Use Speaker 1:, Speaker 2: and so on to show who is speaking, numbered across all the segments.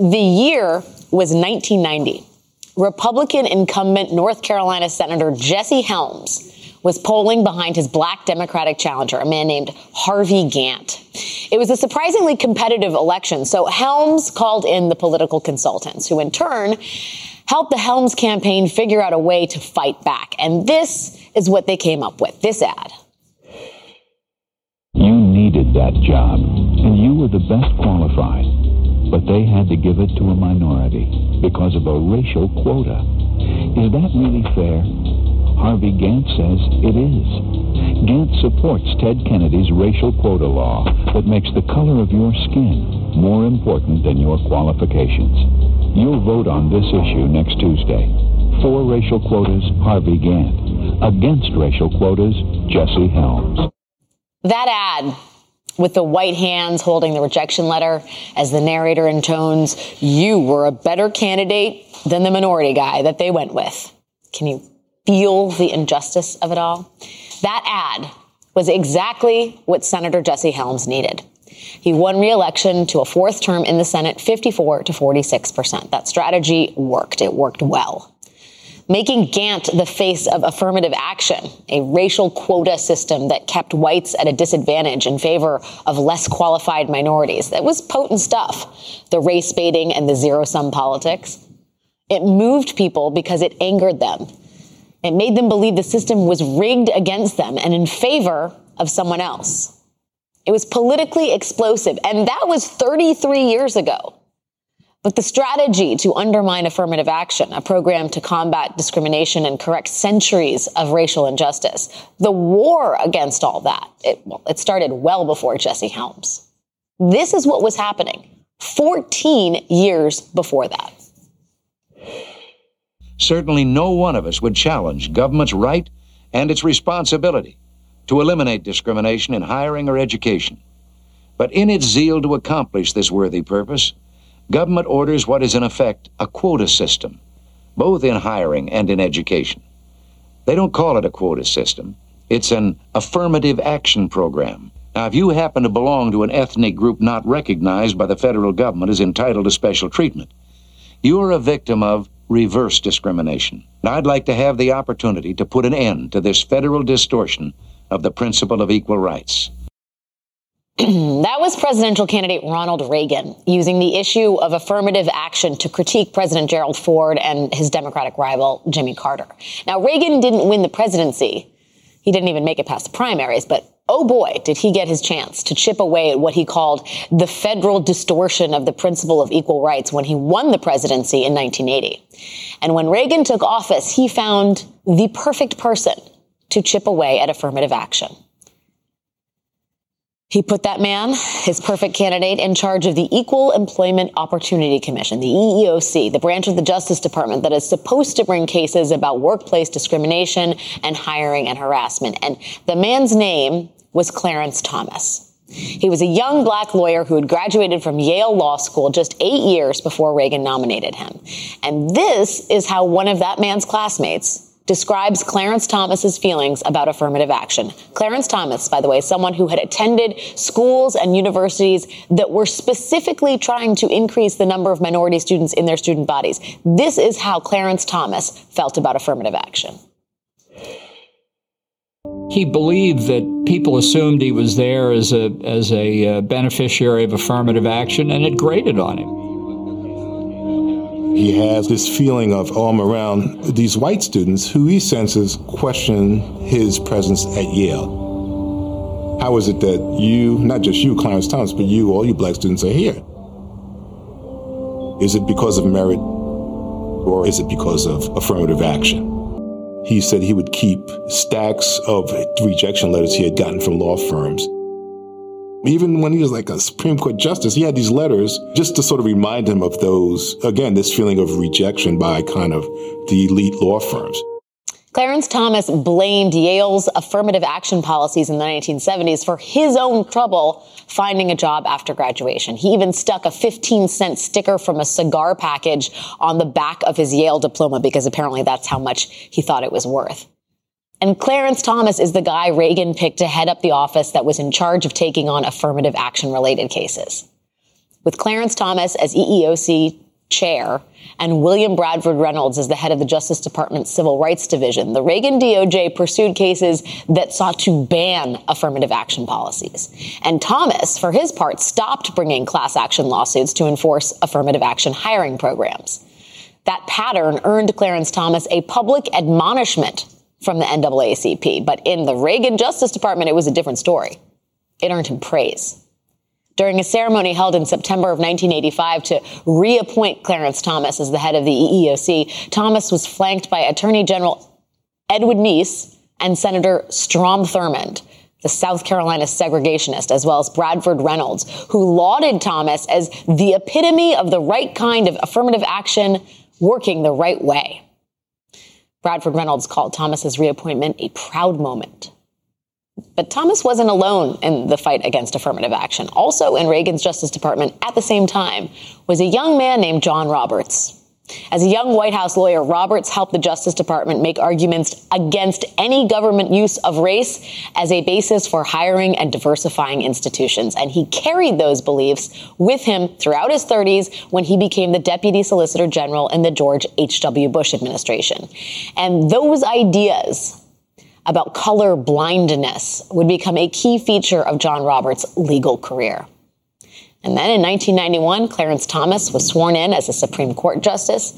Speaker 1: The year was 1990. Republican incumbent North Carolina Senator Jesse Helms was polling behind his black Democratic challenger, a man named Harvey Gantt. It was a surprisingly competitive election, so Helms called in the political consultants, who in turn helped the Helms campaign figure out a way to fight back. And this is what they came up with this ad.
Speaker 2: You needed that job, and you were the best qualified, but they had to give it to a minority because of a racial quota. Is that really fair? Harvey Gantt says it is. Gantt supports Ted Kennedy's racial quota law that makes the color of your skin more important than your qualifications. You'll vote on this issue next Tuesday. For racial quotas, Harvey Gantt. Against racial quotas, Jesse Helms.
Speaker 1: That ad with the white hands holding the rejection letter as the narrator intones, You were a better candidate than the minority guy that they went with. Can you feel the injustice of it all? That ad was exactly what Senator Jesse Helms needed. He won re-election to a fourth term in the Senate, 54 to 46 percent. That strategy worked. It worked well. Making Gantt the face of affirmative action, a racial quota system that kept whites at a disadvantage in favor of less qualified minorities. That was potent stuff. The race baiting and the zero sum politics. It moved people because it angered them. It made them believe the system was rigged against them and in favor of someone else. It was politically explosive, and that was 33 years ago. But the strategy to undermine affirmative action, a program to combat discrimination and correct centuries of racial injustice, the war against all that, it, well, it started well before Jesse Helms. This is what was happening 14 years before that.
Speaker 3: Certainly no one of us would challenge government's right and its responsibility to eliminate discrimination in hiring or education. But in its zeal to accomplish this worthy purpose, government orders what is in effect a quota system, both in hiring and in education. They don't call it a quota system. It's an affirmative action program. Now, if you happen to belong to an ethnic group not recognized by the federal government as entitled to special treatment, you are a victim of reverse discrimination. Now, I'd like to have the opportunity to put an end to this federal distortion of the principle of equal rights.
Speaker 1: that was presidential candidate Ronald Reagan using the issue of affirmative action to critique President Gerald Ford and his Democratic rival, Jimmy Carter. Now, Reagan didn't win the presidency. He didn't even make it past the primaries, but oh boy, did he get his chance to chip away at what he called the federal distortion of the principle of equal rights when he won the presidency in 1980. And when Reagan took office, he found the perfect person to chip away at affirmative action. He put that man, his perfect candidate, in charge of the Equal Employment Opportunity Commission, the EEOC, the branch of the Justice Department that is supposed to bring cases about workplace discrimination and hiring and harassment. And the man's name was Clarence Thomas. He was a young black lawyer who had graduated from Yale Law School just eight years before Reagan nominated him. And this is how one of that man's classmates describes Clarence Thomas's feelings about affirmative action. Clarence Thomas, by the way, someone who had attended schools and universities that were specifically trying to increase the number of minority students in their student bodies. This is how Clarence Thomas felt about affirmative action.
Speaker 4: He believed that people assumed he was there as a as a uh, beneficiary of affirmative action, and it grated on him.
Speaker 5: He has this feeling of, oh, I'm around these white students who he senses question his presence at Yale. How is it that you, not just you, Clarence Thomas, but you, all you black students are here? Is it because of merit or is it because of affirmative action? He said he would keep stacks of rejection letters he had gotten from law firms. Even when he was like a Supreme Court justice, he had these letters just to sort of remind him of those, again, this feeling of rejection by kind of the elite law firms.
Speaker 1: Clarence Thomas blamed Yale's affirmative action policies in the 1970s for his own trouble finding a job after graduation. He even stuck a 15 cent sticker from a cigar package on the back of his Yale diploma because apparently that's how much he thought it was worth. And Clarence Thomas is the guy Reagan picked to head up the office that was in charge of taking on affirmative action related cases. With Clarence Thomas as EEOC chair and William Bradford Reynolds as the head of the Justice Department's Civil Rights Division, the Reagan DOJ pursued cases that sought to ban affirmative action policies. And Thomas, for his part, stopped bringing class action lawsuits to enforce affirmative action hiring programs. That pattern earned Clarence Thomas a public admonishment from the NAACP. But in the Reagan Justice Department, it was a different story. It earned him praise. During a ceremony held in September of 1985 to reappoint Clarence Thomas as the head of the EEOC, Thomas was flanked by Attorney General Edwin Meese and Senator Strom Thurmond, the South Carolina segregationist, as well as Bradford Reynolds, who lauded Thomas as the epitome of the right kind of affirmative action working the right way. Bradford Reynolds called Thomas's reappointment a proud moment. But Thomas wasn't alone in the fight against affirmative action. Also in Reagan's Justice Department at the same time was a young man named John Roberts. As a young White House lawyer, Roberts helped the Justice Department make arguments against any government use of race as a basis for hiring and diversifying institutions. And he carried those beliefs with him throughout his 30s when he became the Deputy Solicitor General in the George H.W. Bush administration. And those ideas about color blindness would become a key feature of John Roberts' legal career. And then in 1991, Clarence Thomas was sworn in as a Supreme Court justice.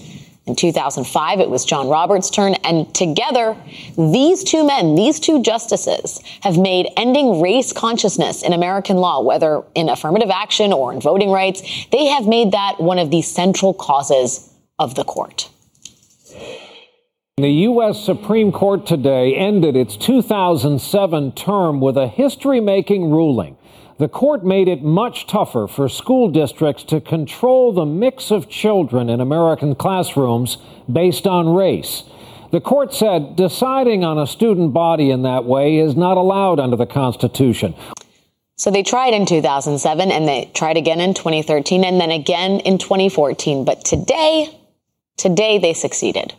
Speaker 1: In 2005, it was John Roberts' turn. And together, these two men, these two justices, have made ending race consciousness in American law, whether in affirmative action or in voting rights, they have made that one of the central causes of the court.
Speaker 6: The U.S. Supreme Court today ended its 2007 term with a history making ruling. The court made it much tougher for school districts to control the mix of children in American classrooms based on race. The court said deciding on a student body in that way is not allowed under the Constitution.
Speaker 1: So they tried in 2007 and they tried again in 2013 and then again in 2014. But today, today they succeeded.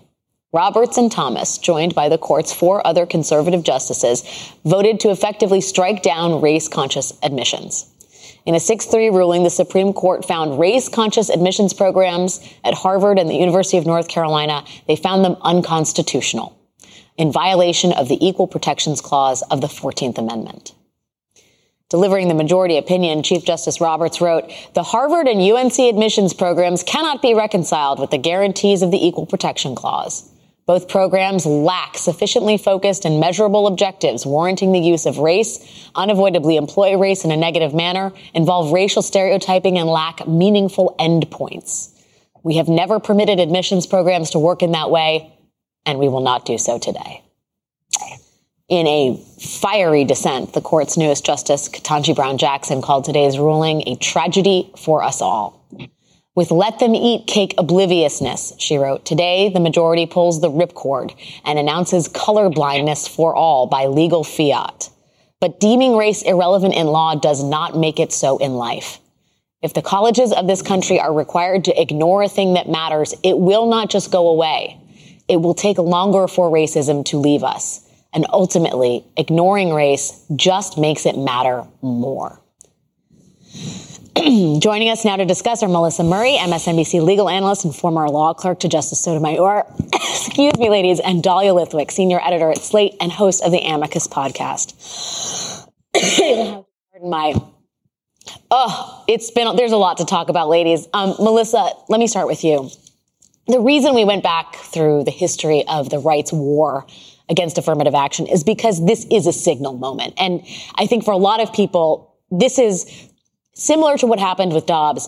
Speaker 1: Roberts and Thomas, joined by the court's four other conservative justices, voted to effectively strike down race conscious admissions. In a 6 3 ruling, the Supreme Court found race conscious admissions programs at Harvard and the University of North Carolina, they found them unconstitutional in violation of the Equal Protections Clause of the 14th Amendment. Delivering the majority opinion, Chief Justice Roberts wrote, the Harvard and UNC admissions programs cannot be reconciled with the guarantees of the Equal Protection Clause. Both programs lack sufficiently focused and measurable objectives warranting the use of race, unavoidably employ race in a negative manner, involve racial stereotyping, and lack meaningful endpoints. We have never permitted admissions programs to work in that way, and we will not do so today. In a fiery dissent, the court's newest justice, Ketanji Brown Jackson, called today's ruling a tragedy for us all. With let them eat cake obliviousness, she wrote, today the majority pulls the ripcord and announces color blindness for all by legal fiat. But deeming race irrelevant in law does not make it so in life. If the colleges of this country are required to ignore a thing that matters, it will not just go away. It will take longer for racism to leave us. And ultimately, ignoring race just makes it matter more. Joining us now to discuss are Melissa Murray, MSNBC legal analyst and former law clerk to Justice Sotomayor. Excuse me, ladies, and Dahlia Lithwick, senior editor at Slate and host of the Amicus podcast. Pardon my. Oh, it's been, there's a lot to talk about, ladies. Um, Melissa, let me start with you. The reason we went back through the history of the rights war against affirmative action is because this is a signal moment. And I think for a lot of people, this is similar to what happened with Dobbs,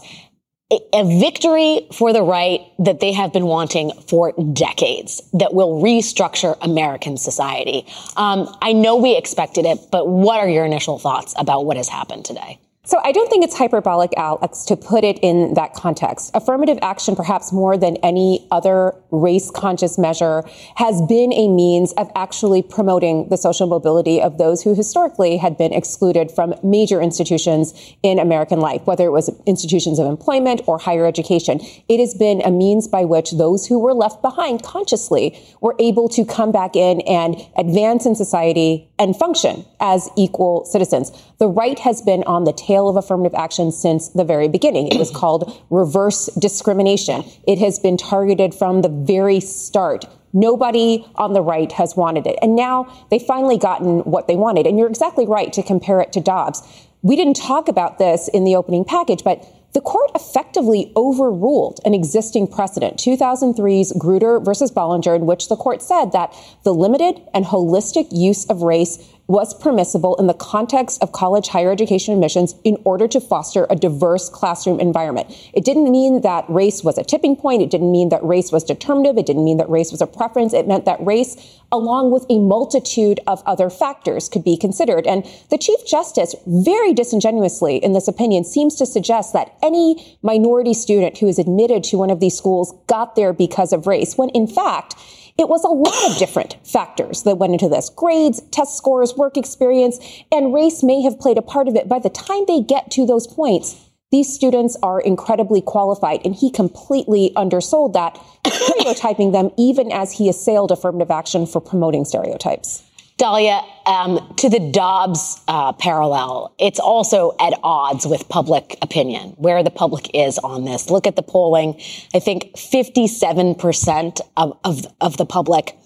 Speaker 1: a victory for the right that they have been wanting for decades that will restructure American society. Um, I know we expected it, but what are your initial thoughts about what has happened today?
Speaker 7: So I don't think it's hyperbolic, Alex, to put it in that context. Affirmative action, perhaps more than any other race conscious measure, has been a means of actually promoting the social mobility of those who historically had been excluded from major institutions in American life, whether it was institutions of employment or higher education. It has been a means by which those who were left behind consciously were able to come back in and advance in society and function as equal citizens. The right has been on the tail of affirmative action since the very beginning. It was called reverse discrimination. It has been targeted from the very start. Nobody on the right has wanted it. And now they've finally gotten what they wanted. And you're exactly right to compare it to Dobbs. We didn't talk about this in the opening package, but the court effectively overruled an existing precedent, 2003's Grutter versus Bollinger, in which the court said that the limited and holistic use of race was permissible in the context of college higher education admissions in order to foster a diverse classroom environment. It didn't mean that race was a tipping point. It didn't mean that race was determinative. It didn't mean that race was a preference. It meant that race, along with a multitude of other factors, could be considered. And the Chief Justice, very disingenuously in this opinion, seems to suggest that any minority student who is admitted to one of these schools got there because of race, when in fact, it was a lot of different factors that went into this grades, test scores, work experience, and race may have played a part of it. By the time they get to those points, these students are incredibly qualified, and he completely undersold that, stereotyping them even as he assailed affirmative action for promoting stereotypes.
Speaker 1: Dahlia, um, to the Dobbs uh, parallel, it's also at odds with public opinion, where the public is on this. Look at the polling. I think 57% of, of, of the public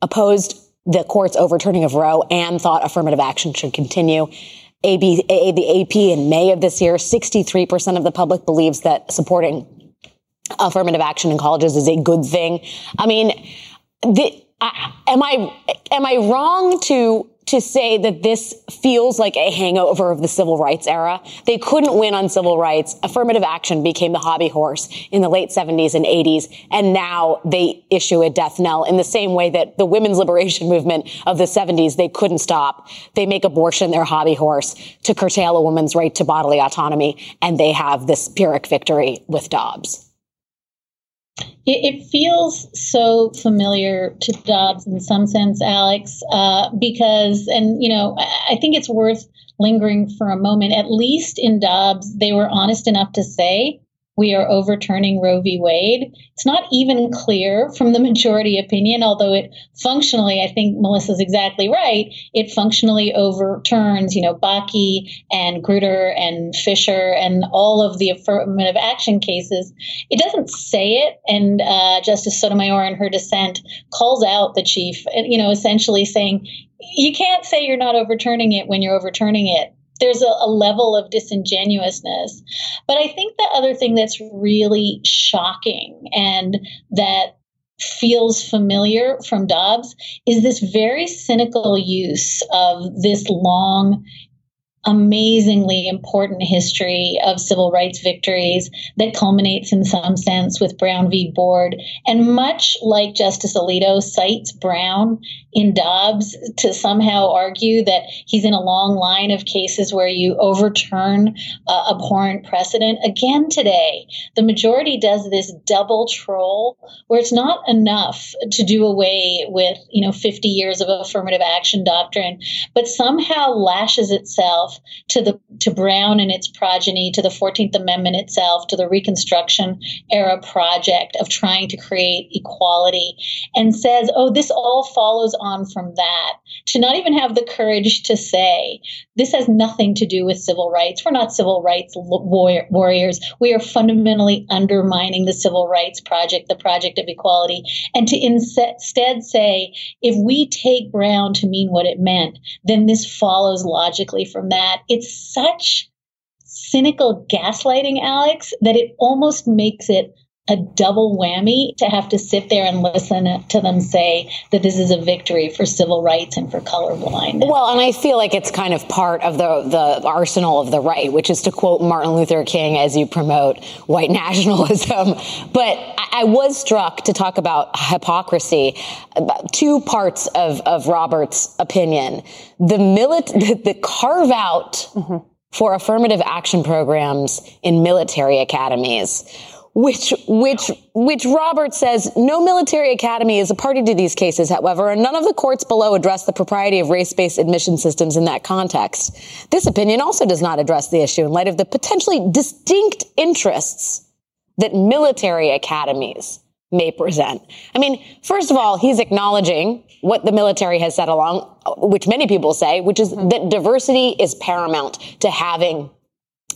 Speaker 1: opposed the court's overturning of Roe and thought affirmative action should continue. AB, A, the AP in May of this year, 63% of the public believes that supporting affirmative action in colleges is a good thing. I mean, the, am I am I wrong to to say that this feels like a hangover of the civil rights era? They couldn't win on civil rights. Affirmative action became the hobby horse in the late 70s and 80s, and now they issue a death knell in the same way that the women's liberation movement of the 70s they couldn't stop. They make abortion their hobby horse to curtail a woman's right to bodily autonomy, and they have this pyrrhic victory with Dobbs.
Speaker 8: It, feels so familiar to Dobbs in some sense, Alex, uh, because, and you know, I think it's worth lingering for a moment. At least in Dobbs, they were honest enough to say we are overturning Roe v. Wade. It's not even clear from the majority opinion, although it functionally, I think Melissa's exactly right, it functionally overturns, you know, Bakke and Grutter and Fisher and all of the affirmative action cases. It doesn't say it, and uh, Justice Sotomayor in her dissent calls out the chief, you know, essentially saying, you can't say you're not overturning it when you're overturning it there's a, a, level of disingenuousness. But I think the other thing that's really shocking and that feels familiar from Dobbs is this very cynical use of this long amazingly important history of civil rights victories that culminates in some sense with Brown v. Board. And much like Justice Alito cites Brown in Dobbs to somehow argue that he's in a long line of cases where you overturn uh, abhorrent precedent, again today, the majority does this double troll where it's not enough to do away with, you know, 50 years of affirmative action doctrine, but somehow lashes itself to the to Brown and its progeny, to the Fourteenth Amendment itself, to the Reconstruction era project of trying to create equality, and says, "Oh, this all follows on from that." To not even have the courage to say, "This has nothing to do with civil rights. We're not civil rights warriors. We are fundamentally undermining the civil rights project, the project of equality," and to instead say, "If we take Brown to mean what it meant, then this follows logically from that." it's such cynical gaslighting, Alex, that it almost makes it a double whammy to have to sit there and listen to them say that this is a victory for civil rights and for colorblind.
Speaker 1: Well, and I feel like it's kind of part of the the arsenal of the right, which is to quote Martin Luther King as you promote white nationalism. But I was struck to talk about hypocrisy, about two parts of, of Robert's opinion. The milit the carve out mm-hmm for affirmative action programs in military academies which which which Robert says no military academy is a party to these cases, however, and none of the courts below address the propriety of race-based admission systems in that context. This opinion also does not address the issue in light of the potentially distinct interests that military academies may present. I mean, first of all, he's acknowledging what the military has said along, which many people say, which is that diversity is paramount to having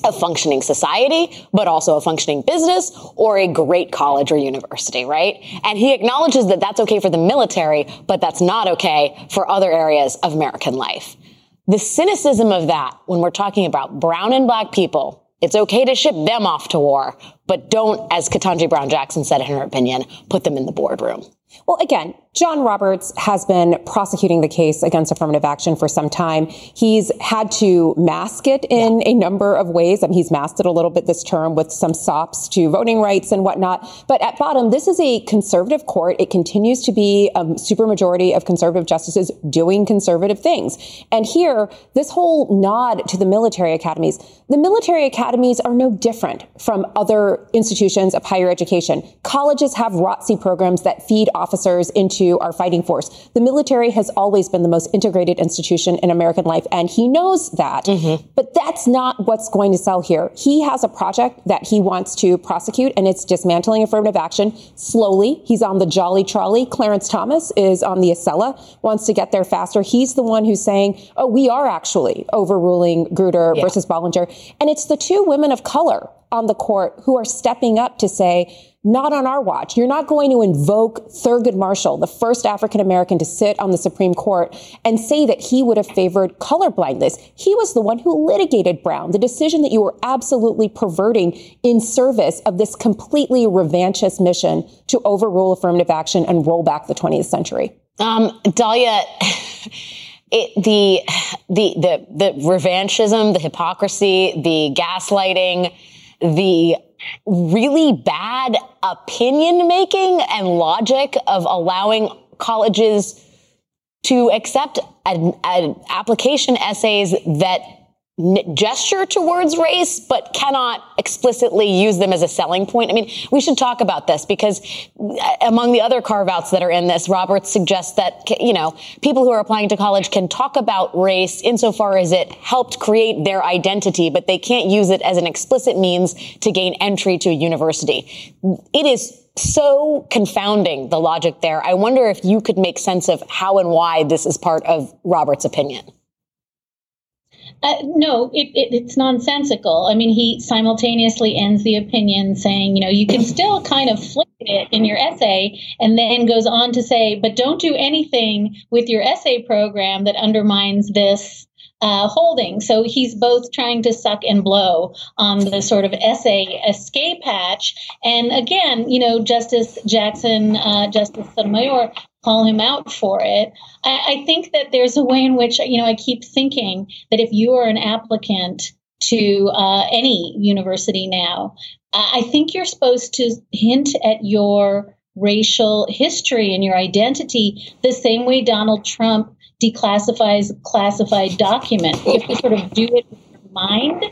Speaker 1: a functioning society, but also a functioning business or a great college or university, right? And he acknowledges that that's okay for the military, but that's not okay for other areas of American life. The cynicism of that when we're talking about brown and black people, it's okay to ship them off to war, but don't, as Ketanji Brown Jackson said in her opinion, put them in the boardroom.
Speaker 7: Well, again, John Roberts has been prosecuting the case against affirmative action for some time. He's had to mask it in yeah. a number of ways. I mean, he's masked it a little bit this term with some sops to voting rights and whatnot. But at bottom, this is a conservative court. It continues to be a supermajority of conservative justices doing conservative things. And here, this whole nod to the military academies, the military academies are no different from other institutions of higher education. Colleges have ROTC programs that feed officers into our fighting force. The military has always been the most integrated institution in American life, and he knows that. Mm-hmm. But that's not what's going to sell here. He has a project that he wants to prosecute, and it's dismantling affirmative action slowly. He's on the Jolly Trolley. Clarence Thomas is on the Acela, wants to get there faster. He's the one who's saying, oh, we are actually overruling Grutter yeah. versus Bollinger. And it's the two women of color on the court who are stepping up to say, not on our watch. You're not going to invoke Thurgood Marshall, the first African American to sit on the Supreme Court, and say that he would have favored colorblindness. He was the one who litigated Brown, the decision that you were absolutely perverting in service of this completely revanchist mission to overrule affirmative action and roll back the 20th century.
Speaker 1: Um, Dahlia. It, the the the the revanchism, the hypocrisy, the gaslighting, the really bad opinion making and logic of allowing colleges to accept an, an application essays that gesture towards race, but cannot explicitly use them as a selling point. I mean, we should talk about this because uh, among the other carve outs that are in this, Roberts suggests that, you know, people who are applying to college can talk about race insofar as it helped create their identity, but they can't use it as an explicit means to gain entry to a university. It is so confounding, the logic there. I wonder if you could make sense of how and why this is part of Robert's opinion.
Speaker 8: Uh, no, it, it, it's nonsensical. I mean, he simultaneously ends the opinion saying, you know, you can still kind of flip it in your essay, and then goes on to say, but don't do anything with your essay program that undermines this uh, holding. So he's both trying to suck and blow on the sort of essay escape hatch. And again, you know, Justice Jackson, uh, Justice Sotomayor call him out for it. I, I think that there's a way in which, you know, I keep thinking that if you are an applicant to uh, any university now, I think you're supposed to hint at your racial history and your identity the same way Donald Trump declassifies classified documents. You have to sort of do it mind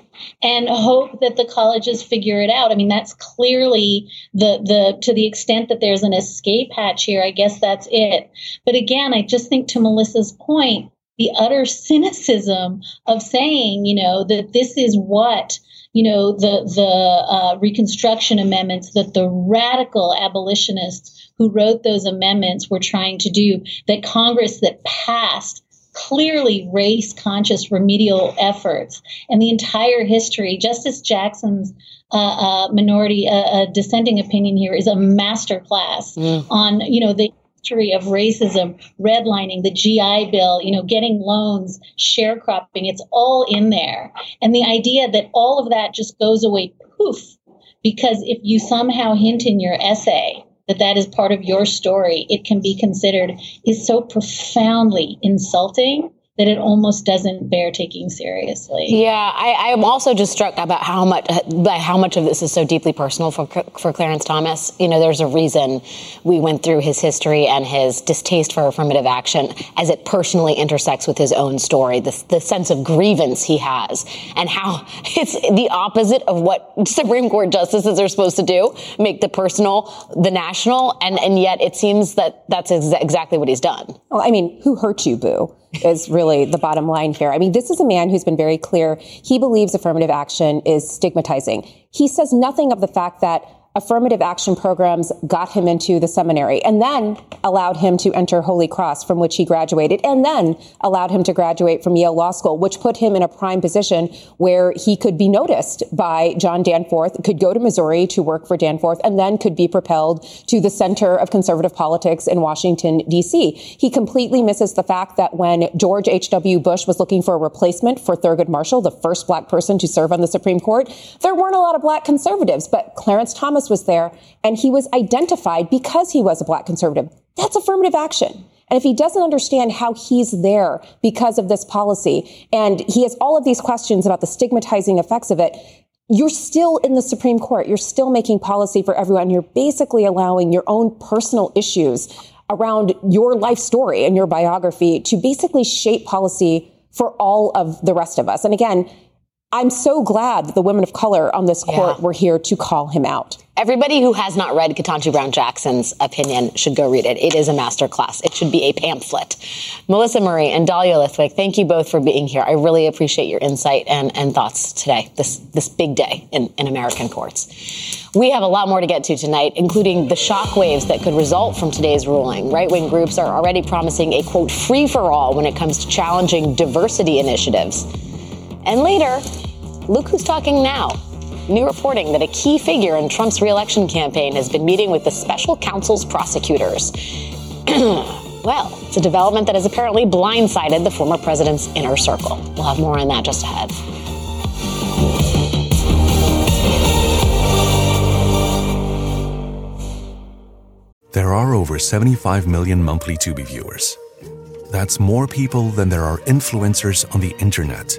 Speaker 8: and hope that the colleges figure it out. I mean, that's clearly the the to the extent that there's an escape hatch here. I guess that's it. But again, I just think to Melissa's point, the utter cynicism of saying, you know, that this is what you know the the uh, Reconstruction amendments that the radical abolitionists who wrote those amendments were trying to do. That Congress that passed clearly race conscious remedial efforts and the entire history. Justice Jackson's uh, uh, minority uh, uh dissenting opinion here is a masterclass mm. on you know the history of racism, redlining, the GI Bill, you know, getting loans, sharecropping. It's all in there, and the idea that all of that just goes away poof because if you somehow hint in your essay that that is part of your story, it can be considered is so profoundly insulting that it almost doesn't bear taking seriously.
Speaker 1: Yeah, I, am also just struck about how much by how much of this is so deeply personal for for Clarence Thomas. You know, there's a reason we went through his history and his distaste for affirmative action as it personally intersects with his own story, the, the sense of grievance he has, and how it's the opposite of what Supreme Court justices are supposed to do: make the personal the national, and and yet it seems that that's ex- exactly what he's done.
Speaker 7: Well, I mean, who hurt you, Boo? Is really the bottom line here. I mean, this is a man who's been very clear. He believes affirmative action is stigmatizing. He says nothing of the fact that affirmative action programs got him into the seminary and then allowed him to enter Holy Cross, from which he graduated, and then allowed him to graduate from Yale Law School, which put him in a prime position where he could be noticed by John Danforth, could go to Missouri to work for Danforth, and then could be propelled to the center of conservative politics in Washington, D.C. He completely misses the fact that when George H.W. Bush was looking for a replacement for Thurgood Marshall, the first black person to serve on the Supreme Court, there weren't a lot of black conservatives, but Clarence Thomas Thomas was there and he was identified because he was a black conservative. That's affirmative action. And if he doesn't understand how he's there because of this policy, and he has all of these questions about the stigmatizing effects of it, you're still in the Supreme Court. You're still making policy for everyone. You're basically allowing your own personal issues around your life story and your biography to basically shape policy for all of the rest of us. And again, I'm so glad that the women of color on this court yeah. were here to call him out.
Speaker 1: Everybody who has not read Ketanji Brown Jackson's opinion should go read it. It is a master class. It should be a pamphlet. Melissa Murray and Dahlia Lithwick, thank you both for being here. I really appreciate your insight and, and thoughts today, this, this big day in, in American courts. We have a lot more to get to tonight, including the shockwaves that could result from today's ruling. Right wing groups are already promising a quote free for all when it comes to challenging diversity initiatives. And later, look who's talking now. New reporting that a key figure in Trump's reelection campaign has been meeting with the special counsel's prosecutors. well, it's a development that has apparently blindsided the former president's inner circle. We'll have more on that just ahead.
Speaker 9: There are over 75 million monthly Tubi viewers. That's more people than there are influencers on the internet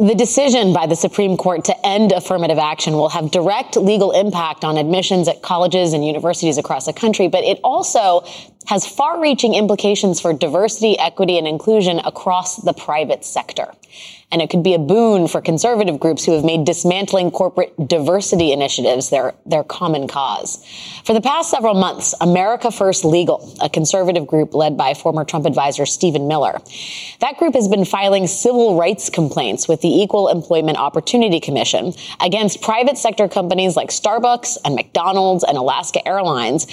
Speaker 1: The decision by the Supreme Court to end affirmative action will have direct legal impact on admissions at colleges and universities across the country, but it also has far reaching implications for diversity, equity, and inclusion across the private sector and it could be a boon for conservative groups who have made dismantling corporate diversity initiatives their, their common cause. For the past several months, America First Legal, a conservative group led by former Trump advisor Stephen Miller, that group has been filing civil rights complaints with the Equal Employment Opportunity Commission against private sector companies like Starbucks and McDonald's and Alaska Airlines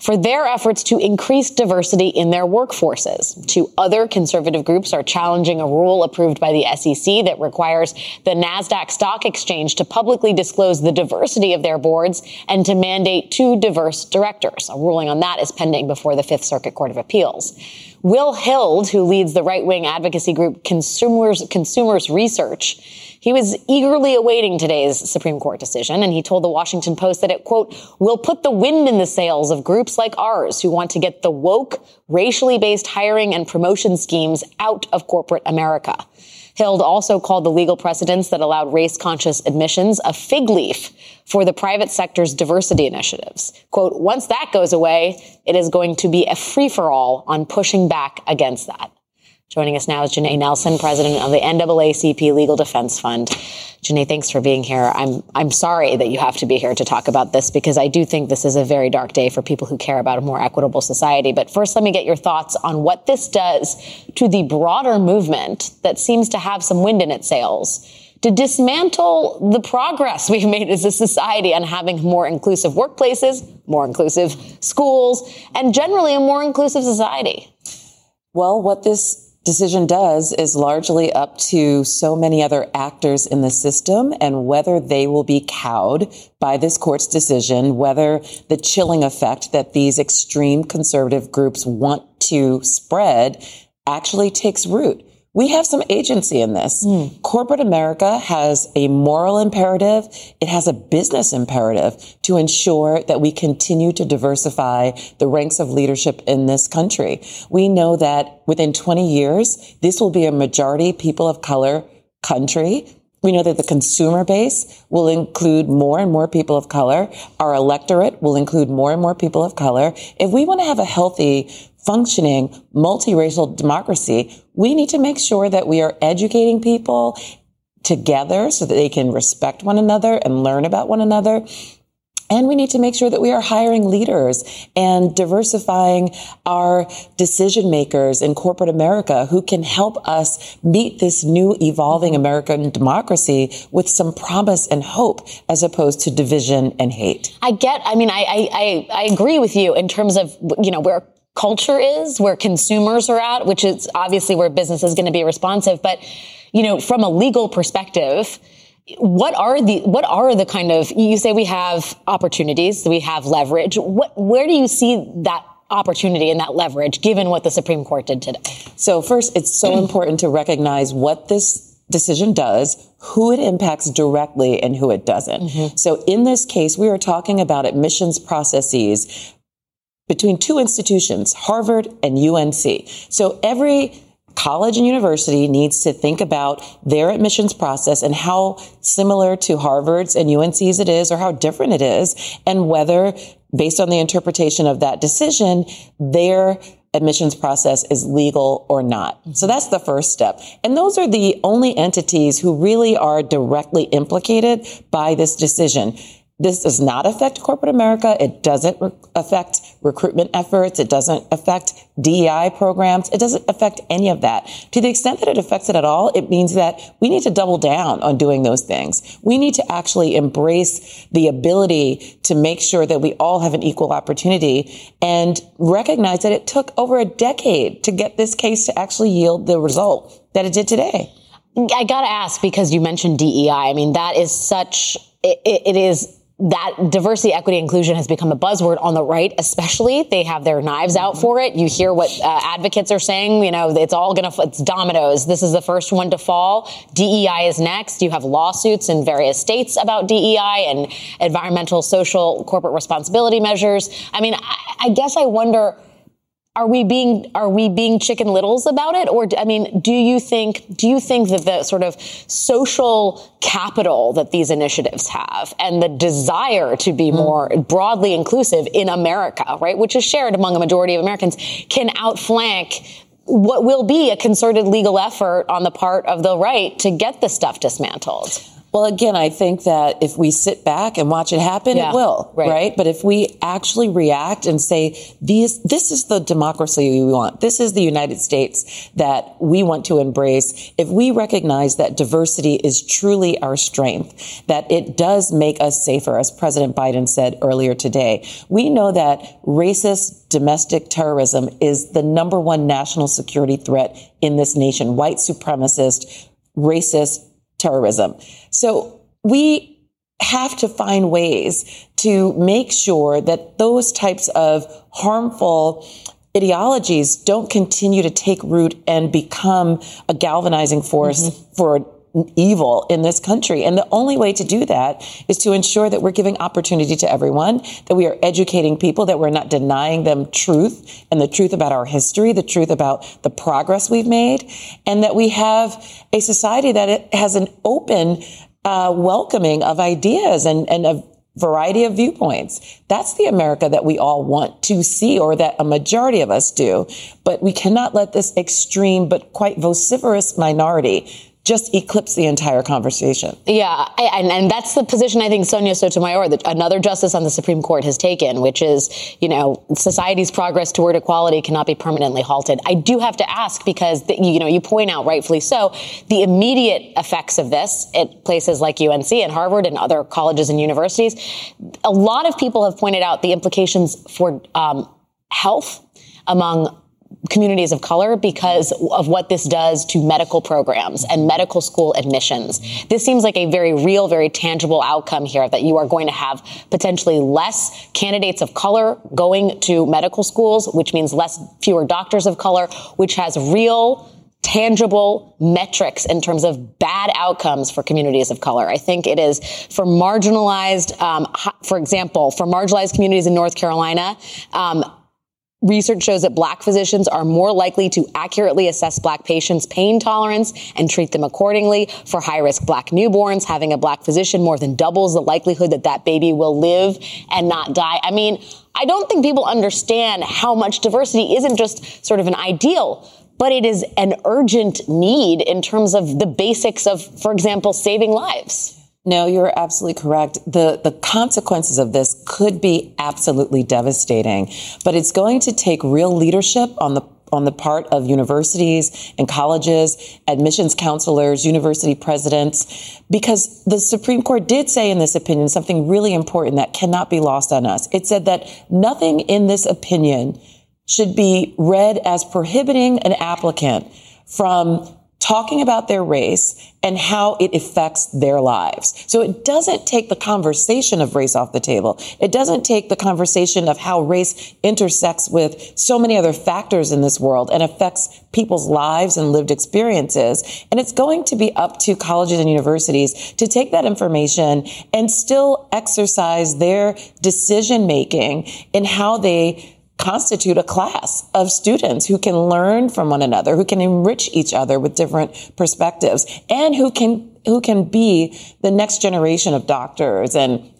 Speaker 1: for their efforts to increase diversity in their workforces. Two other conservative groups are challenging a rule approved by the SEC that requires the NASDAQ stock exchange to publicly disclose the diversity of their boards and to mandate two diverse directors. A ruling on that is pending before the Fifth Circuit Court of Appeals. Will Hild, who leads the right wing advocacy group Consumers, Consumers Research, he was eagerly awaiting today's Supreme Court decision, and he told the Washington Post that it, quote, will put the wind in the sails of groups like ours who want to get the woke, racially based hiring and promotion schemes out of corporate America. Hild also called the legal precedents that allowed race conscious admissions a fig leaf for the private sector's diversity initiatives. Quote, once that goes away, it is going to be a free for all on pushing back against that. Joining us now is Janai Nelson, president of the NAACP Legal Defense Fund. Janai, thanks for being here. I'm I'm sorry that you have to be here to talk about this because I do think this is a very dark day for people who care about a more equitable society. But first, let me get your thoughts on what this does to the broader movement that seems to have some wind in its sails to dismantle the progress we've made as a society on having more inclusive workplaces, more inclusive schools, and generally a more inclusive society.
Speaker 10: Well, what this decision does is largely up to so many other actors in the system and whether they will be cowed by this court's decision, whether the chilling effect that these extreme conservative groups want to spread actually takes root we have some agency in this. Mm. Corporate America has a moral imperative. It has a business imperative to ensure that we continue to diversify the ranks of leadership in this country. We know that within 20 years, this will be a majority people of color country. We know that the consumer base will include more and more people of color. Our electorate will include more and more people of color. If we want to have a healthy functioning multiracial democracy, we need to make sure that we are educating people together so that they can respect one another and learn about one another. And we need to make sure that we are hiring leaders and diversifying our decision makers in corporate America who can help us meet this new evolving American democracy with some promise and hope as opposed to division and hate.
Speaker 1: I get, I mean, I, I, I agree with you in terms of, you know, where culture is, where consumers are at, which is obviously where business is going to be responsive. But, you know, from a legal perspective, what are the what are the kind of you say we have opportunities, we have leverage. What where do you see that opportunity and that leverage given what the Supreme Court did today?
Speaker 10: So first, it's so important to recognize what this decision does, who it impacts directly and who it doesn't. Mm-hmm. So in this case, we are talking about admissions processes between two institutions, Harvard and UNC. So every college and university needs to think about their admissions process and how similar to Harvard's and UNC's it is or how different it is and whether based on the interpretation of that decision, their admissions process is legal or not. Mm-hmm. So that's the first step. And those are the only entities who really are directly implicated by this decision. This does not affect corporate America. It doesn't re- affect recruitment efforts. It doesn't affect DEI programs. It doesn't affect any of that. To the extent that it affects it at all, it means that we need to double down on doing those things. We need to actually embrace the ability to make sure that we all have an equal opportunity and recognize that it took over a decade to get this case to actually yield the result that it did today.
Speaker 1: I got to ask because you mentioned DEI. I mean, that is such, it, it is that diversity, equity, inclusion has become a buzzword on the right, especially. They have their knives out for it. You hear what uh, advocates are saying. You know, it's all going to, it's dominoes. This is the first one to fall. DEI is next. You have lawsuits in various states about DEI and environmental, social, corporate responsibility measures. I mean, I, I guess I wonder, are we being are we being chicken littles about it or i mean do you think do you think that the sort of social capital that these initiatives have and the desire to be mm. more broadly inclusive in america right which is shared among a majority of americans can outflank what will be a concerted legal effort on the part of the right to get this stuff dismantled
Speaker 10: well, again, I think that if we sit back and watch it happen, yeah, it will, right. right. But if we actually react and say, these, this is the democracy we want. This is the United States that we want to embrace. If we recognize that diversity is truly our strength, that it does make us safer, as President Biden said earlier today, we know that racist domestic terrorism is the number one national security threat in this nation. White supremacist, racist, terrorism. So we have to find ways to make sure that those types of harmful ideologies don't continue to take root and become a galvanizing force mm-hmm. for evil in this country. And the only way to do that is to ensure that we're giving opportunity to everyone, that we are educating people, that we're not denying them truth and the truth about our history, the truth about the progress we've made, and that we have a society that has an open, uh, welcoming of ideas and, and of variety of viewpoints. That's the America that we all want to see or that a majority of us do. But we cannot let this extreme but quite vociferous minority just eclipse the entire conversation.
Speaker 1: Yeah, and, and, that's the position I think Sonia Sotomayor, the, another justice on the Supreme Court, has taken, which is, you know, society's progress toward equality cannot be permanently halted. I do have to ask because, the, you know, you point out rightfully so, the immediate effects of this at places like UNC and Harvard and other colleges and universities, a lot of people have pointed out the implications for um, health among communities of color because of what this does to medical programs and medical school admissions. This seems like a very real, very tangible outcome here that you are going to have potentially less candidates of color going to medical schools, which means less, fewer doctors of color, which has real, tangible metrics in terms of bad outcomes for communities of color. I think it is for marginalized, um, for example, for marginalized communities in North Carolina, um, Research shows that black physicians are more likely to accurately assess black patients' pain tolerance and treat them accordingly. For high risk black newborns, having a black physician more than doubles the likelihood that that baby will live and not die. I mean, I don't think people understand how much diversity isn't just sort of an ideal, but it is an urgent need in terms of the basics of, for example, saving lives.
Speaker 10: No, you're absolutely correct. The, the consequences of this could be absolutely devastating, but it's going to take real leadership on the on the part of universities and colleges, admissions counselors, university presidents, because the Supreme Court did say in this opinion something really important that cannot be lost on us. It said that nothing in this opinion should be read as prohibiting an applicant from talking about their race and how it affects their lives. So it doesn't take the conversation of race off the table. It doesn't take the conversation of how race intersects with so many other factors in this world and affects people's lives and lived experiences. And it's going to be up to colleges and universities to take that information and still exercise their decision making in how they constitute a class of students who can learn from one another, who can enrich each other with different perspectives, and who can who can be the next generation of doctors and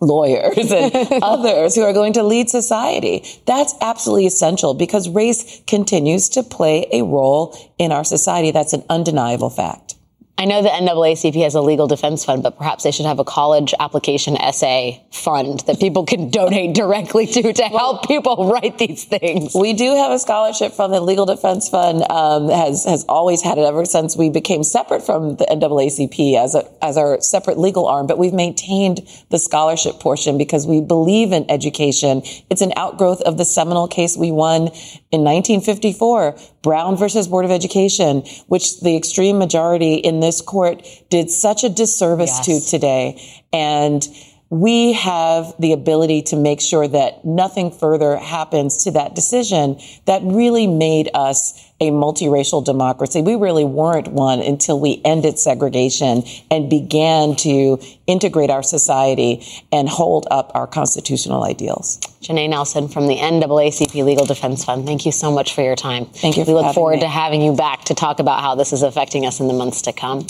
Speaker 10: lawyers and others who are going to lead society. That's absolutely essential because race continues to play a role in our society. That's an undeniable fact.
Speaker 1: I know the NAACP has a legal defense fund, but perhaps they should have a college application essay fund that people can donate directly to to help people write these things.
Speaker 10: We do have a scholarship from the Legal Defense Fund. Um, has has always had it ever since we became separate from the NAACP as a as our separate legal arm. But we've maintained the scholarship portion because we believe in education. It's an outgrowth of the seminal case we won in 1954, Brown versus Board of Education, which the extreme majority in this court did such a disservice yes. to today. And we have the ability to make sure that nothing further happens to that decision that really made us a multiracial democracy. We really weren't one until we ended segregation and began to integrate our society and hold up our constitutional ideals.
Speaker 1: Janai Nelson from the NAACP Legal Defense Fund. Thank you so much for your time.
Speaker 10: Thank you.
Speaker 1: we look forward
Speaker 10: me.
Speaker 1: to having you back to talk about how this is affecting us in the months to come.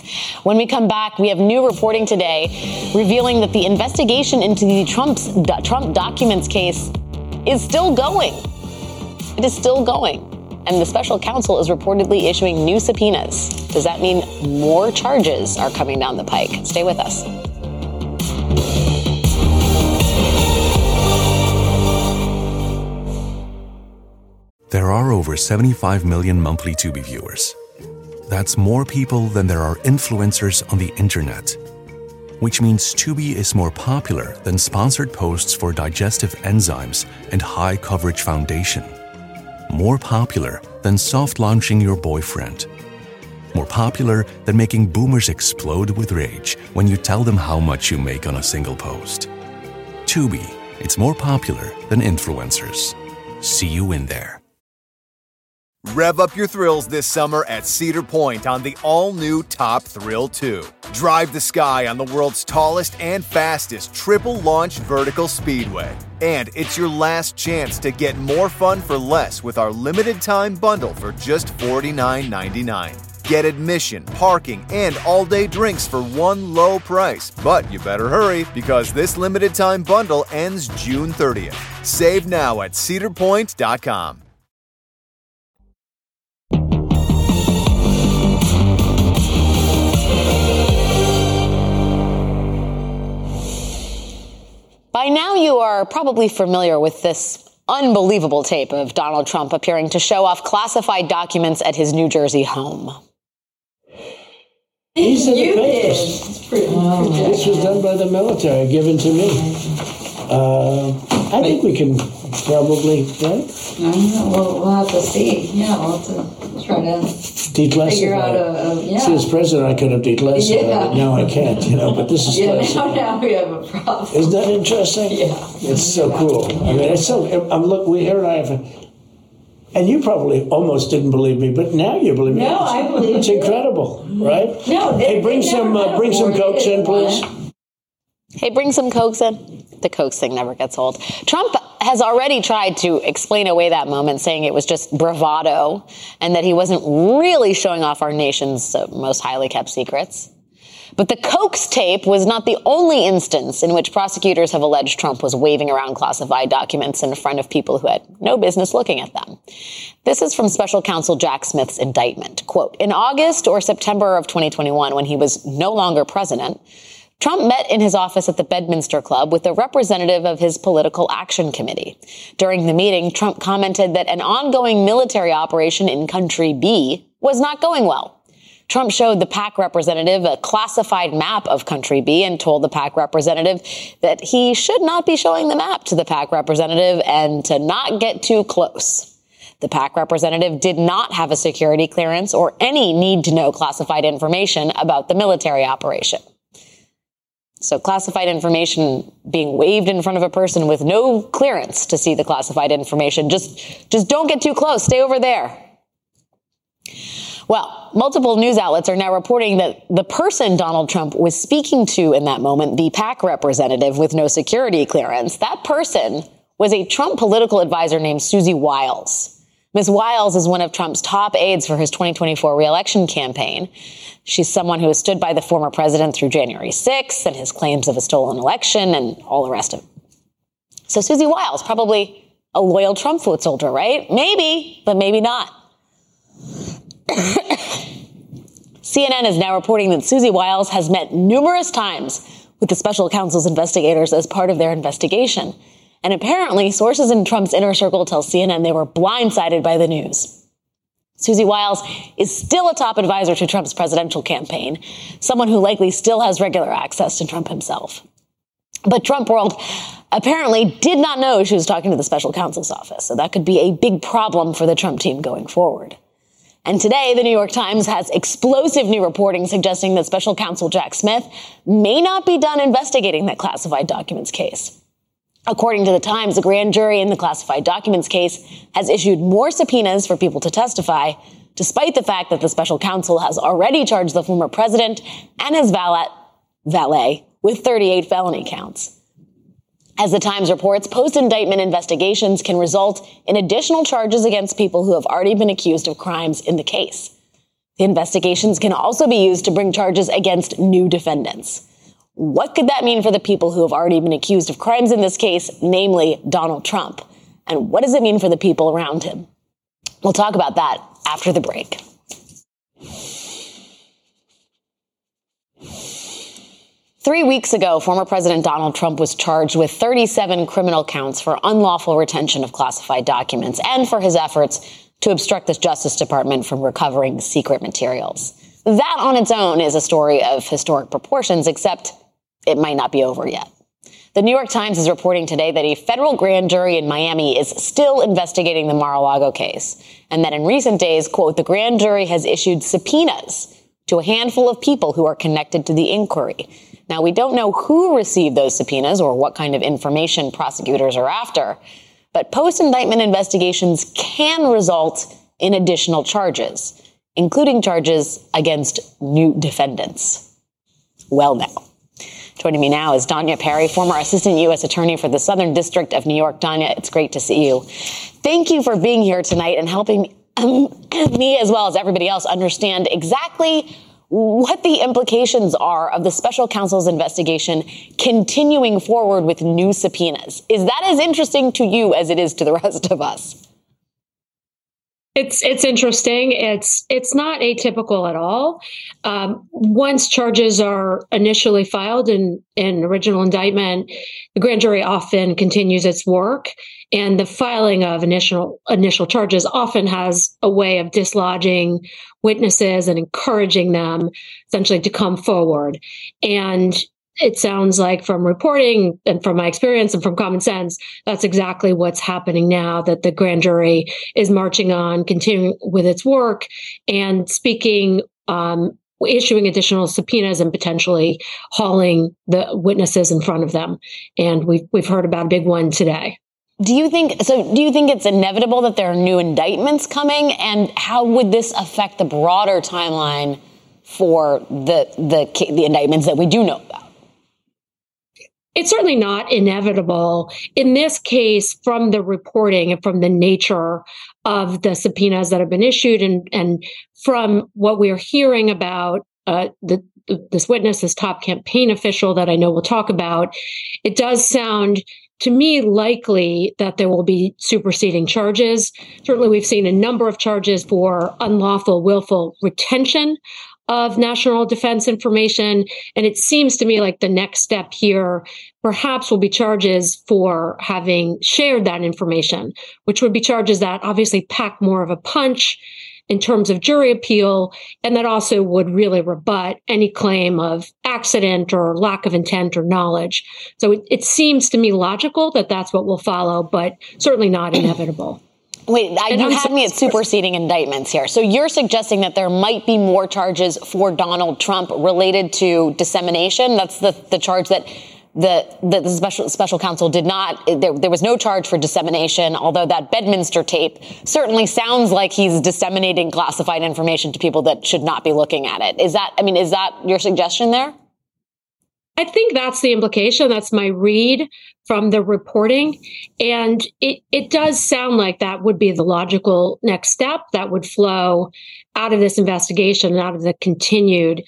Speaker 1: When we come back, we have new reporting today revealing that the investigation into the Trump's Trump documents case is still going. It is still going and the special counsel is reportedly issuing new subpoenas. Does that mean more charges are coming down the pike? Stay with us.
Speaker 9: There are over 75 million monthly Tubi viewers. That's more people than there are influencers on the internet. Which means Tubi is more popular than sponsored posts for digestive enzymes and high coverage foundation more popular than soft launching your boyfriend. More popular than making boomers explode with rage when you tell them how much you make on a single post. Tubi, it's more popular than influencers. See you in there.
Speaker 11: Rev up your thrills this summer at Cedar Point on the all new Top Thrill 2. Drive the sky on the world's tallest and fastest triple launch vertical speedway. And it's your last chance to get more fun for less with our limited time bundle for just $49.99. Get admission, parking, and all day drinks for one low price. But you better hurry because this limited time bundle ends June 30th. Save now at cedarpoint.com.
Speaker 1: By now, you are probably familiar with this unbelievable tape of Donald Trump appearing to show off classified documents at his New Jersey home.
Speaker 12: These are the papers. this was done by the military, given to me. Uh, I think we can probably, right?
Speaker 13: I don't know. We'll, we'll have to see. Yeah, we'll have to try to
Speaker 12: Declassify.
Speaker 13: figure out
Speaker 12: it.
Speaker 13: a, a yeah.
Speaker 12: See, as president, I could have declassified
Speaker 13: Yeah.
Speaker 12: it. Now I can't, you know, but this is
Speaker 13: yeah, now, now we have a problem.
Speaker 12: Isn't that interesting?
Speaker 13: Yeah.
Speaker 12: It's so cool. I mean, it's so. I'm look. We here and I have, and you probably almost didn't believe me, but now you believe me.
Speaker 13: No, I believe
Speaker 12: It's
Speaker 13: you.
Speaker 12: incredible, right?
Speaker 13: No, they-
Speaker 12: hey, bring
Speaker 13: they
Speaker 12: some. Uh, bring some
Speaker 13: afforded
Speaker 12: cokes in, please.
Speaker 1: Hey, bring some Cokes in. The Cokes thing never gets old. Trump has already tried to explain away that moment, saying it was just bravado and that he wasn't really showing off our nation's uh, most highly kept secrets. But the Cokes tape was not the only instance in which prosecutors have alleged Trump was waving around classified documents in front of people who had no business looking at them. This is from special counsel Jack Smith's indictment. Quote, in August or September of 2021, when he was no longer president, Trump met in his office at the Bedminster Club with a representative of his political action committee. During the meeting, Trump commented that an ongoing military operation in country B was not going well. Trump showed the PAC representative a classified map of country B and told the PAC representative that he should not be showing the map to the PAC representative and to not get too close. The PAC representative did not have a security clearance or any need to know classified information about the military operation. So classified information being waved in front of a person with no clearance to see the classified information. Just, just don't get too close. Stay over there. Well, multiple news outlets are now reporting that the person Donald Trump was speaking to in that moment, the PAC representative with no security clearance, that person was a Trump political advisor named Susie Wiles. Ms. Wiles is one of Trump's top aides for his 2024 reelection campaign. She's someone who has stood by the former president through January 6th and his claims of a stolen election and all the rest of it. So Susie Wiles, probably a loyal Trump foot soldier, right? Maybe, but maybe not. CNN is now reporting that Susie Wiles has met numerous times with the special counsel's investigators as part of their investigation. And apparently, sources in Trump's inner circle tell CNN they were blindsided by the news. Susie Wiles is still a top advisor to Trump's presidential campaign, someone who likely still has regular access to Trump himself. But Trump World apparently did not know she was talking to the special counsel's office, so that could be a big problem for the Trump team going forward. And today, the New York Times has explosive new reporting suggesting that special counsel Jack Smith may not be done investigating that classified documents case. According to the Times, the grand jury in the classified documents case has issued more subpoenas for people to testify, despite the fact that the special counsel has already charged the former president and his valet, valet with 38 felony counts. As the Times reports, post indictment investigations can result in additional charges against people who have already been accused of crimes in the case. The investigations can also be used to bring charges against new defendants. What could that mean for the people who have already been accused of crimes in this case, namely Donald Trump? And what does it mean for the people around him? We'll talk about that after the break. Three weeks ago, former President Donald Trump was charged with 37 criminal counts for unlawful retention of classified documents and for his efforts to obstruct the Justice Department from recovering secret materials. That on its own is a story of historic proportions, except it might not be over yet. The New York Times is reporting today that a federal grand jury in Miami is still investigating the Mar-a-Lago case, and that in recent days, quote, the grand jury has issued subpoenas to a handful of people who are connected to the inquiry. Now, we don't know who received those subpoenas or what kind of information prosecutors are after, but post indictment investigations can result in additional charges, including charges against new defendants. Well, now. Joining me now is Danya Perry, former assistant U.S. attorney for the Southern District of New York. Danya, it's great to see you. Thank you for being here tonight and helping um, me as well as everybody else understand exactly what the implications are of the special counsel's investigation continuing forward with new subpoenas. Is that as interesting to you as it is to the rest of us?
Speaker 14: It's it's interesting. It's it's not atypical at all. Um, once charges are initially filed in in original indictment, the grand jury often continues its work, and the filing of initial initial charges often has a way of dislodging witnesses and encouraging them essentially to come forward. And it sounds like from reporting and from my experience and from common sense, that's exactly what's happening now that the grand jury is marching on, continuing with its work and speaking, um, issuing additional subpoenas and potentially hauling the witnesses in front of them. And we've, we've heard about a big one today.
Speaker 1: Do you think so? Do you think it's inevitable that there are new indictments coming? And how would this affect the broader timeline for the the, the indictments that we do know about?
Speaker 14: It's certainly not inevitable. In this case, from the reporting and from the nature of the subpoenas that have been issued and, and from what we're hearing about uh, the, this witness, this top campaign official that I know we'll talk about, it does sound to me likely that there will be superseding charges. Certainly, we've seen a number of charges for unlawful, willful retention of national defense information. And it seems to me like the next step here perhaps will be charges for having shared that information, which would be charges that obviously pack more of a punch in terms of jury appeal, and that also would really rebut any claim of accident or lack of intent or knowledge. So it, it seems to me logical that that's what will follow, but certainly not inevitable.
Speaker 1: Wait, uh, I, you had me at superseding indictments here. So you're suggesting that there might be more charges for Donald Trump related to dissemination? That's the, the charge that the, the, special special counsel did not. There, there, was no charge for dissemination. Although that Bedminster tape certainly sounds like he's disseminating classified information to people that should not be looking at it. Is that? I mean, is that your suggestion there?
Speaker 14: I think that's the implication. That's my read from the reporting. And it, it does sound like that would be the logical next step that would flow out of this investigation, and out of the continued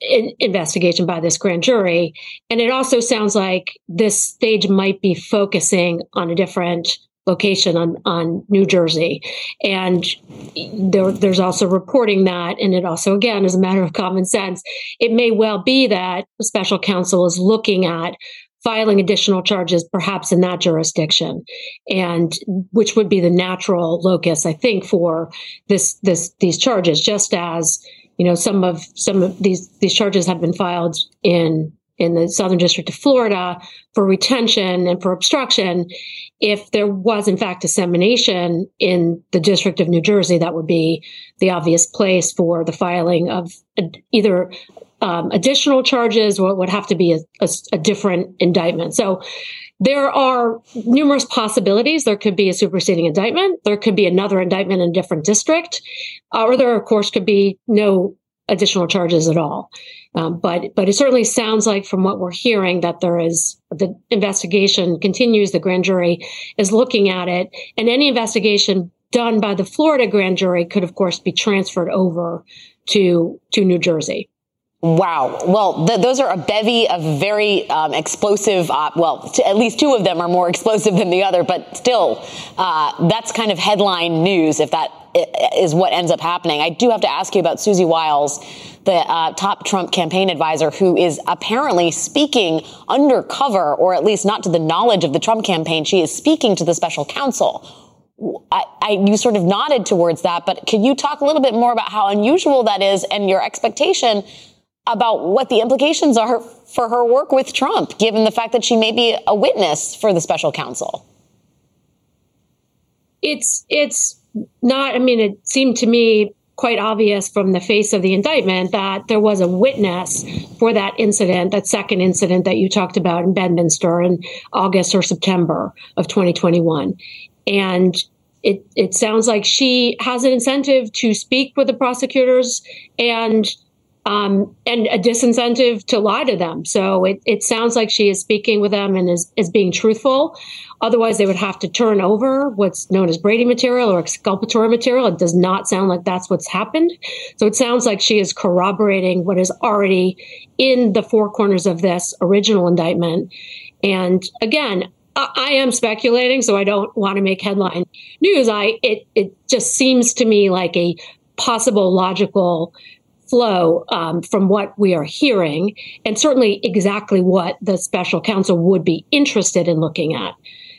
Speaker 14: in, investigation by this grand jury. And it also sounds like this stage might be focusing on a different location on, on New Jersey. And there, there's also reporting that, and it also, again, is a matter of common sense. It may well be that the special counsel is looking at filing additional charges perhaps in that jurisdiction and which would be the natural locus i think for this this these charges just as you know some of some of these these charges have been filed in in the Southern District of Florida for retention and for obstruction. If there was, in fact, dissemination in the District of New Jersey, that would be the obvious place for the filing of either um, additional charges or it would have to be a, a, a different indictment. So there are numerous possibilities. There could be a superseding indictment. There could be another indictment in a different district, uh, or there, of course, could be no additional charges at all. Um, but but it certainly sounds like from what we're hearing that there is the investigation continues. The grand jury is looking at it, and any investigation done by the Florida grand jury could, of course, be transferred over to to New Jersey.
Speaker 1: Wow. Well, th- those are a bevy of very um, explosive. Uh, well, t- at least two of them are more explosive than the other, but still, uh, that's kind of headline news if that is what ends up happening. I do have to ask you about Susie Wiles, the uh, top Trump campaign advisor, who is apparently speaking undercover, or at least not to the knowledge of the Trump campaign. She is speaking to the special counsel. I, I, you sort of nodded towards that, but can you talk a little bit more about how unusual that is and your expectation about what the implications are for her work with Trump, given the fact that she may be a witness for the special counsel.
Speaker 14: It's it's not. I mean, it seemed to me quite obvious from the face of the indictment that there was a witness for that incident, that second incident that you talked about in Bedminster in August or September of 2021, and it, it sounds like she has an incentive to speak with the prosecutors and um, and a disincentive to lie to them. So it, it sounds like she is speaking with them and is, is being truthful. Otherwise, they would have to turn over what's known as Brady material or exculpatory material. It does not sound like that's what's happened. So it sounds like she is corroborating what is already in the four corners of this original indictment. And again, I am speculating, so I don't want to make headline news. I it it just seems to me like a possible logical flow um, from what we are hearing, and certainly exactly what the special counsel would be interested in looking at.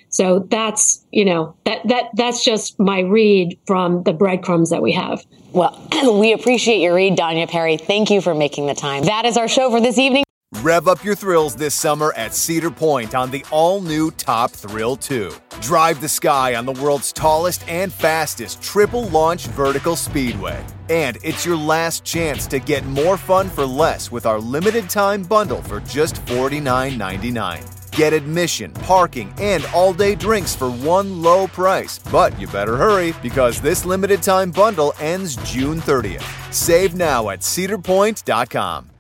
Speaker 14: So that's you know that that that's just my read from the breadcrumbs that we have.
Speaker 1: Well, we appreciate your read, Danya Perry. Thank you for making the time. That is our show for this evening.
Speaker 11: Rev up your thrills this summer at Cedar Point on the all new Top Thrill 2. Drive the sky on the world's tallest and fastest triple launch vertical speedway. And it's your last chance to get more fun for less with our limited time bundle for just $49.99. Get admission, parking, and all day drinks for one low price. But you better hurry because this limited time bundle ends June 30th. Save now at cedarpoint.com.